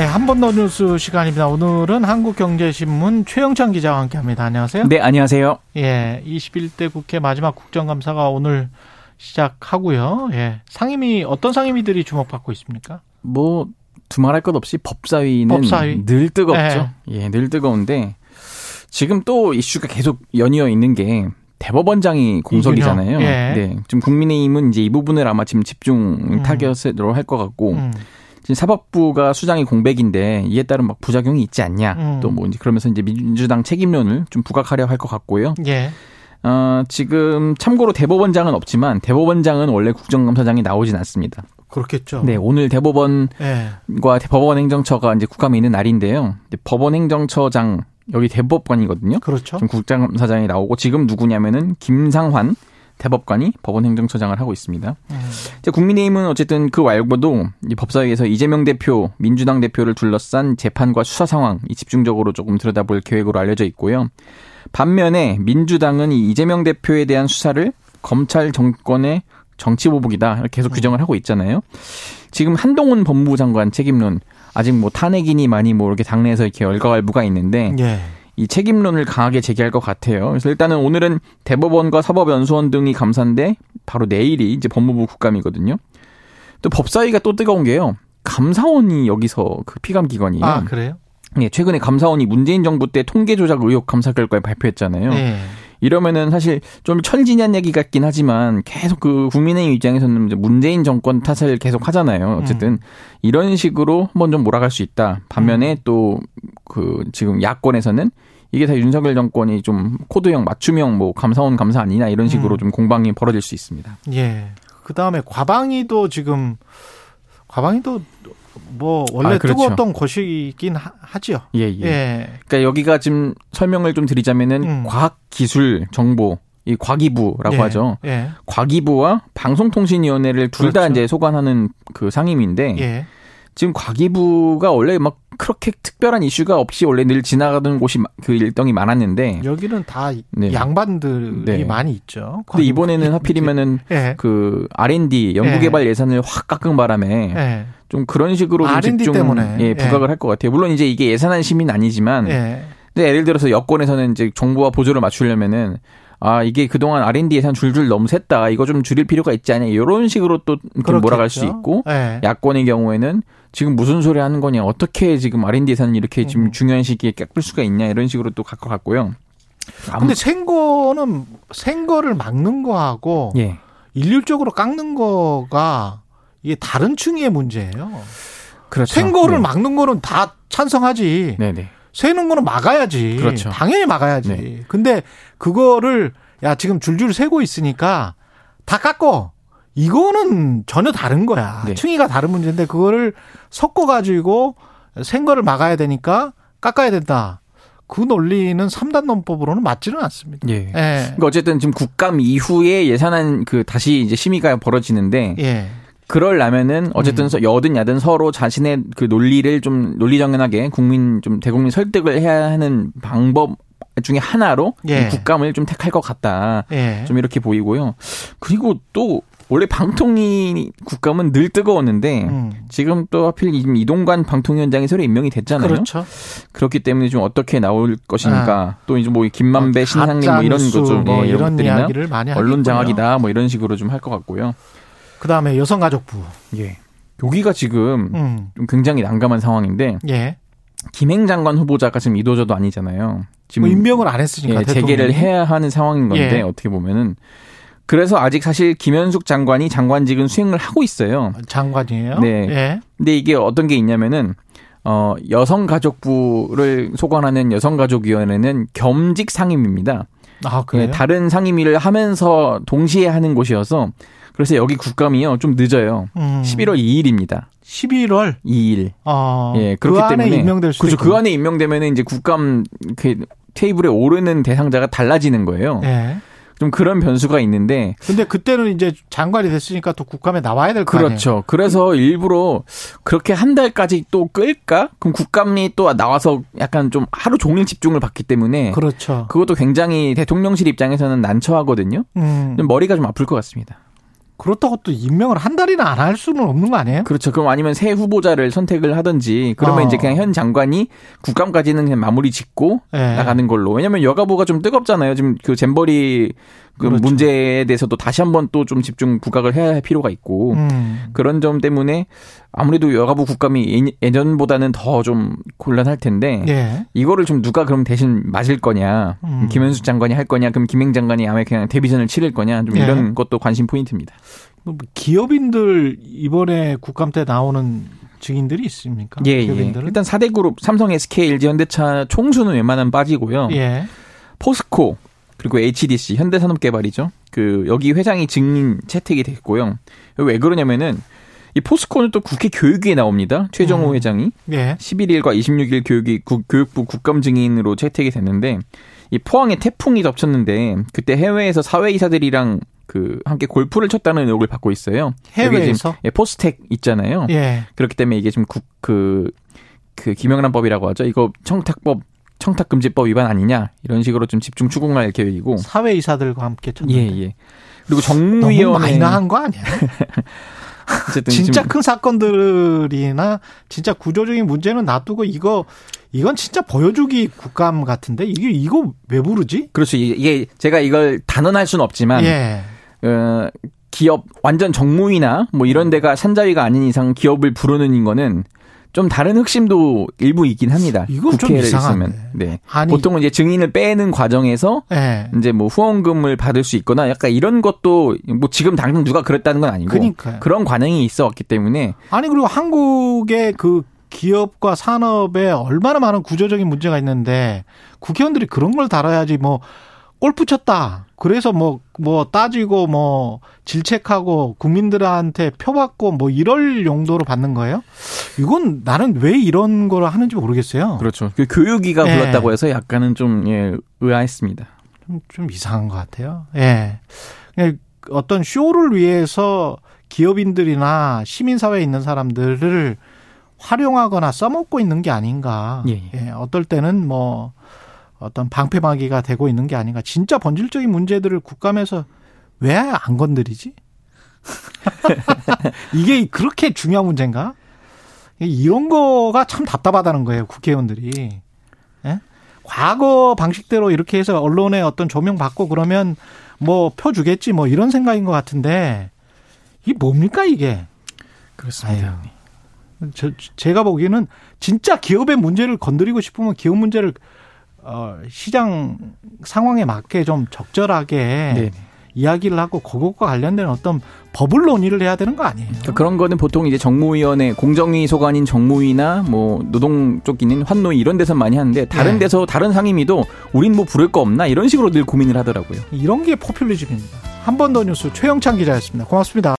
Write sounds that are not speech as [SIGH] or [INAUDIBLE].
네, 한 번 더 뉴스 시간입니다. 오늘은 한국경제신문 최영찬 기자와 함께합니다. 안녕하세요. 네, 안녕하세요. 예, 21대 국회 마지막 국정감사가 오늘 시작하고요. 예, 상임위 어떤 상임위들이 주목받고 있습니까? 뭐 두말할 것 없이 법사위는 법사위. 늘 뜨겁죠. 예, 늘 뜨거운데 지금 또 이슈가 계속 연이어 있는 게 대법원장이 공석이잖아요. 예. 네, 지금 국민의힘은 이제 이 부분을 아마 지금 집중 타겟으로 할것 같고 음, 지금 사법부가 수장이 공백인데 이에 따른 막 부작용이 있지 않냐. 음. 또뭐 이제 그러면서 이제 민주당 책임론을 좀 부각하려 할 것 같고요. 예, 어, 지금 참고로 대법원장은 없지만 대법원장은 원래 국정감사장이 나오진 않습니다. 그렇겠죠. 네, 오늘 대법원 예, 과 법원 행정처가 이제 국감에 있는 날인데요. 법원 행정처장 여기 대법관이거든요. 그렇죠. 지금 국장검사장이 나오고 지금 누구냐면은 김상환 대법관이 법원 행정처장을 하고 있습니다. 음, 이제 국민의힘은 어쨌든 그 말고도 이 법사위에서 이재명 대표, 민주당 대표를 둘러싼 재판과 수사 상황 이 집중적으로 조금 들여다볼 계획으로 알려져 있고요. 반면에 민주당은 이 이재명 대표에 대한 수사를 검찰 정권의 정치 보복이다 계속 규정을 하고 있잖아요. 지금 한동훈 법무부 장관 책임론 아직 뭐 탄핵이니 많이 뭐 이렇게 당내에서 이렇게 열과갈부가 있는데 예, 이 책임론을 강하게 제기할 것 같아요. 그래서 일단은 오늘은 대법원과 사법연수원 등이 감사인데 바로 내일이 이제 법무부 국감이거든요. 또 법사위가 또 뜨거운 게요. 감사원이 여기서 그 피감 기관이에요. 아 그래요? 예, 최근에 감사원이 문재인 정부 때 통계 조작 의혹 감사 결과를 발표했잖아요. 예, 이러면은 사실 좀 철진한 얘기 같긴 하지만 계속 그 국민의힘 입장에서는 이제 문재인 정권 탓을 계속 하잖아요. 어쨌든 이런 식으로 한번 좀 몰아갈 수 있다. 반면에 또 그 지금 야권에서는 이게 다 윤석열 정권이 좀 코드형 맞춤형 뭐 감사원 감사 아니냐 이런 식으로 음. 좀 공방이 벌어질 수 있습니다. 예. 그 다음에 과방위도 지금 과방위도 뭐 원래 아, 그렇죠. 뜨거웠던 곳이긴 하, 하지요. 예, 예. 예. 그러니까 여기가 지금 설명을 좀 드리자면은 음. 과학기술 정보 이 과기부라고 예, 하죠. 예. 과기부와 방송통신위원회를 둘다 그렇죠. 이제 소관하는 그 상임인데 예. 지금 과기부가 원래 막 그렇게 특별한 이슈가 없이 원래 늘 지나가던 곳이 마- 그 일정이 많았는데 여기는 다 네. 양반들이 네. 많이 있죠. 근데 이번에는 하필이면은 [LAUGHS] 예. 그 R&D 연구개발 예 산을 확 깎은 바람에 예. 좀 그런 식으로 좀 R&D 집중 때문에. 예, 예. 부각을 할 것 같아요. 물론 이제 이게 예산안 심의는 아니지만 예. 근데 예를 들어서 여권에서는 이제 정부와 보조를 맞추려면은 아 이게 그동안 R&D 예산 줄줄 너무 셌다 이거 좀 줄일 필요가 있지 않냐 이런 식으로 또. 몰아갈 수 있고 예. 야권의 경우에는 지금 무슨 소리 하는 거냐 어떻게 지금 R&D 예산을 이렇게 지금 음. 중요한 시기에 깎을 수가 있냐 이런 식으로 또 갈 것 같고요. 근데 생거는 생거를 막는 거하고 예 일률적으로 깎는 거가 이게 다른 층의 문제예요. 그렇죠. 생거를 네. 막는 거는 다 찬성하지. 네네 새는 거는 막아야지. 그렇죠. 당연히 막아야지. 네. 근데 그거를 야 지금 줄줄 세고 있으니까 다 깎어. 이거는 전혀 다른 거야. 네. 층위가 다른 문제인데 그거를 섞어 가지고 생 거를 막아야 되니까 깎아야 된다. 그 논리는 삼단 논법으로는 맞지는 않습니다. 예. 예. 그러니까 어쨌든 지금 국감 이후에 예산안 그 다시 이제 심의가 벌어지는데 예. 그럴라면은 어쨌든 음. 서 여든 야든 서로 자신의 그 논리를 좀 논리정연하게 국민 좀 대국민 설득을 해야 하는 방법 중에 하나로 예. 이 국감을 좀 택할 것 같다. 예. 좀 이렇게 보이고요. 그리고 또 원래 방통위 국감은 늘 뜨거웠는데 음. 지금 또 하필 이동관 방통위원장이 새로 임명이 됐잖아요. 그렇죠. 그렇기 때문에 좀 어떻게 나올 것인가. 또 이제 뭐 김만배, 어, 신상님 뭐 이런 거죠. 뭐 예, 이런 것들이나 언론. 장악이다. 뭐 이런 식으로 좀 할 것 같고요. 그 다음에 여성가족부. 예. 여기가 지금 음. 좀 굉장히 난감한 상황인데 예. 김행 장관 후보자가 지금 이도저도 아니잖아요. 지금 뭐 임명을 안 했으니까 예, 재개를. 해야 하는 상황인 건데 예. 어떻게 보면은 그래서 아직 사실 김현숙 장관이 장관직은 수행을 하고 있어요. 장관이에요. 네. 예. 근데 이게 어떤 게 있냐면은 어 여성가족부를 소관하는 여성가족위원회는 겸직 상임입니다. 아 그래요? 예, 다른 상임위를 하면서 동시에 하는 곳이어서 그래서 여기 국감이요 좀 늦어요. 음. 11월 2일입니다. 11월. 2일. 어. 예, 그 그렇기 안에 때문에 임명될 그렇죠. 있고. 그 안에 임명되면은 이제 국감 그 테이블에 오르는 대상자가 달라지는 거예요. 예. 좀 그런 변수가 있는데 근데 그때는 이제 장관이 됐으니까 또 국감에 나와야 될 거 아니에요. 그렇죠. 그래서 일부러 그렇게 한 달까지 또 끌까? 그럼 국감이 또 나와서 약간 좀 하루 종일 집중을 받기 때문에 그렇죠. 그것도 굉장히 대통령실 입장에서는 난처하거든요. 음. 좀 머리가 좀 아플 것 같습니다. 그렇다고 또 임명을 한 달이나 안 할 수는 없는 거 아니에요? 그렇죠. 그럼 아니면 새 후보자를 선택을 하든지 그러면 어. 이제 그냥 현 장관이 국감까지는 그냥 마무리 짓고 예. 나가는 걸로. 왜냐면 여가부가 좀 뜨겁잖아요. 지금 그 잼버리 그 그렇죠. 문제에 대해서도 다시 한번 또 좀 집중 부각을 해야 할 필요가 있고 음. 그런 점 때문에 아무래도 여가부 국감이 예- 예전보다는 더 좀 곤란할 텐데 예. 이거를 좀 누가 그럼 대신 맞을 거냐 음. 김현수 장관이 할 거냐 그럼 김행 장관이 아마 그냥 데뷔전을 치를 거냐 좀 예. 이런 것도 관심 포인트입니다. 뭐 기업인들 이번에 국감 때 나오는 증인들이 있습니까? 예, 예. 기업인들은? 일단 4대 그룹 삼성, SK, LG, 현대차 총수는 웬만하면 빠지고요. 예. 포스코 그리고 HDC 현대산업개발이죠. 그 여기 회장이 증인 채택이 됐고요. 왜 그러냐면은 이 포스코는 또 국회 교육위에 나옵니다. 최정호 음. 회장이 예. 11일과 26일 교육위 국- 교육부 국감 증인으로 채택이 됐는데 이 포항에 태풍이 덮쳤는데 그때 해외에서 사회 이사들이랑 그 함께 골프를 쳤다는 의혹을 받고 있어요. 해외에서? 예, 포스텍 있잖아요. 예. 그렇기 때문에 이게 지금 국, 그, 그 김영란법이라고 하죠. 이거 청탁법, 청탁금지법 위반 아니냐. 이런 식으로 좀 집중 추궁할 계획이고. 사회이사들과 함께 쳤는데. 예, 예. 그리고 너무 정무위원회. 마이너한 거 아니야? [LAUGHS] 어쨌든 진짜 큰 사건들이나 진짜 구조적인 문제는 놔두고 이거 이건 진짜 보여주기 국감 같은데 이게 이거 왜 부르지? 그렇죠. 이게- 이게 제가 이걸 단언할 수는 없지만. 예. 어, 기업, 완전 정무위나 뭐 이런 데가 산자위가 아닌 이상 기업을 부르는 거는 좀 다른 흑심도 일부 있긴 합니다. 이건 좀 국회를. 있으면. 네. 아니 보통은 이제 증인을 빼는 과정에서 예. 이제 뭐 후원금을 받을 수 있거나 약간 이런 것도 뭐 지금 당장 누가 그랬다는 건 아니고 그러니까요. 런 관행이 있어 왔기 때문에 아니 그리고 한국의 그 기업과 산업에 얼마나 많은 구조적인 문제가 있는데 국회의원들이 그런 걸 다뤄야지 뭐 골프 쳤다. 그래서 뭐, 뭐 따지고 뭐 질책하고 국민들한테 표 받고 뭐 이럴 용도로 받는 거예요? 이건 나는 왜 이런 걸 하는지 모르겠어요. 그렇죠. 그 교육위가 예. 불렀다고 해서 약간은 좀 예, 의아했습니다. 좀, 좀 이상한 것 같아요. 예. 그냥 어떤 쇼를 위해서 기업인들이나 시민사회에 있는 사람들을 활용하거나 써먹고 있는 게 아닌가. 예, 예. 어떨 때는 뭐 어떤 방패막이가 되고 있는 게 아닌가. 진짜 본질적인 문제들을 국감에서 왜 안 건드리지? [LAUGHS] 이게 그렇게 중요한 문제인가? 이런 거가 참 답답하다는 거예요, 국회의원들이. 예? 과거 방식대로 이렇게 해서 언론에 어떤 조명 받고 그러면 뭐 표 주겠지 뭐 이런 생각인 것 같은데 이게 뭡니까 이게? 그렇습니다. 저, 제가 보기에는 진짜 기업의 문제를 건드리고 싶으면 기업 문제를 어, 시장 상황에 맞게 좀 적절하게 네. 이야기를 하고 그것과 관련된 어떤 법을 논의를 해야 되는 거 아니에요? 그러니까 그런 거는 보통 이제 정무위원회, 공정위 소관인 정무위나 뭐 노동 쪽 있는 환노위 이런 데서 많이 하는데 다른 네. 데서 다른 상임위도 우린 뭐 부를 거 없나 이런 식으로 늘 고민을 하더라고요. 이런 게 포퓰리즘입니다. 한 번 더 뉴스 최영찬 기자였습니다. 고맙습니다.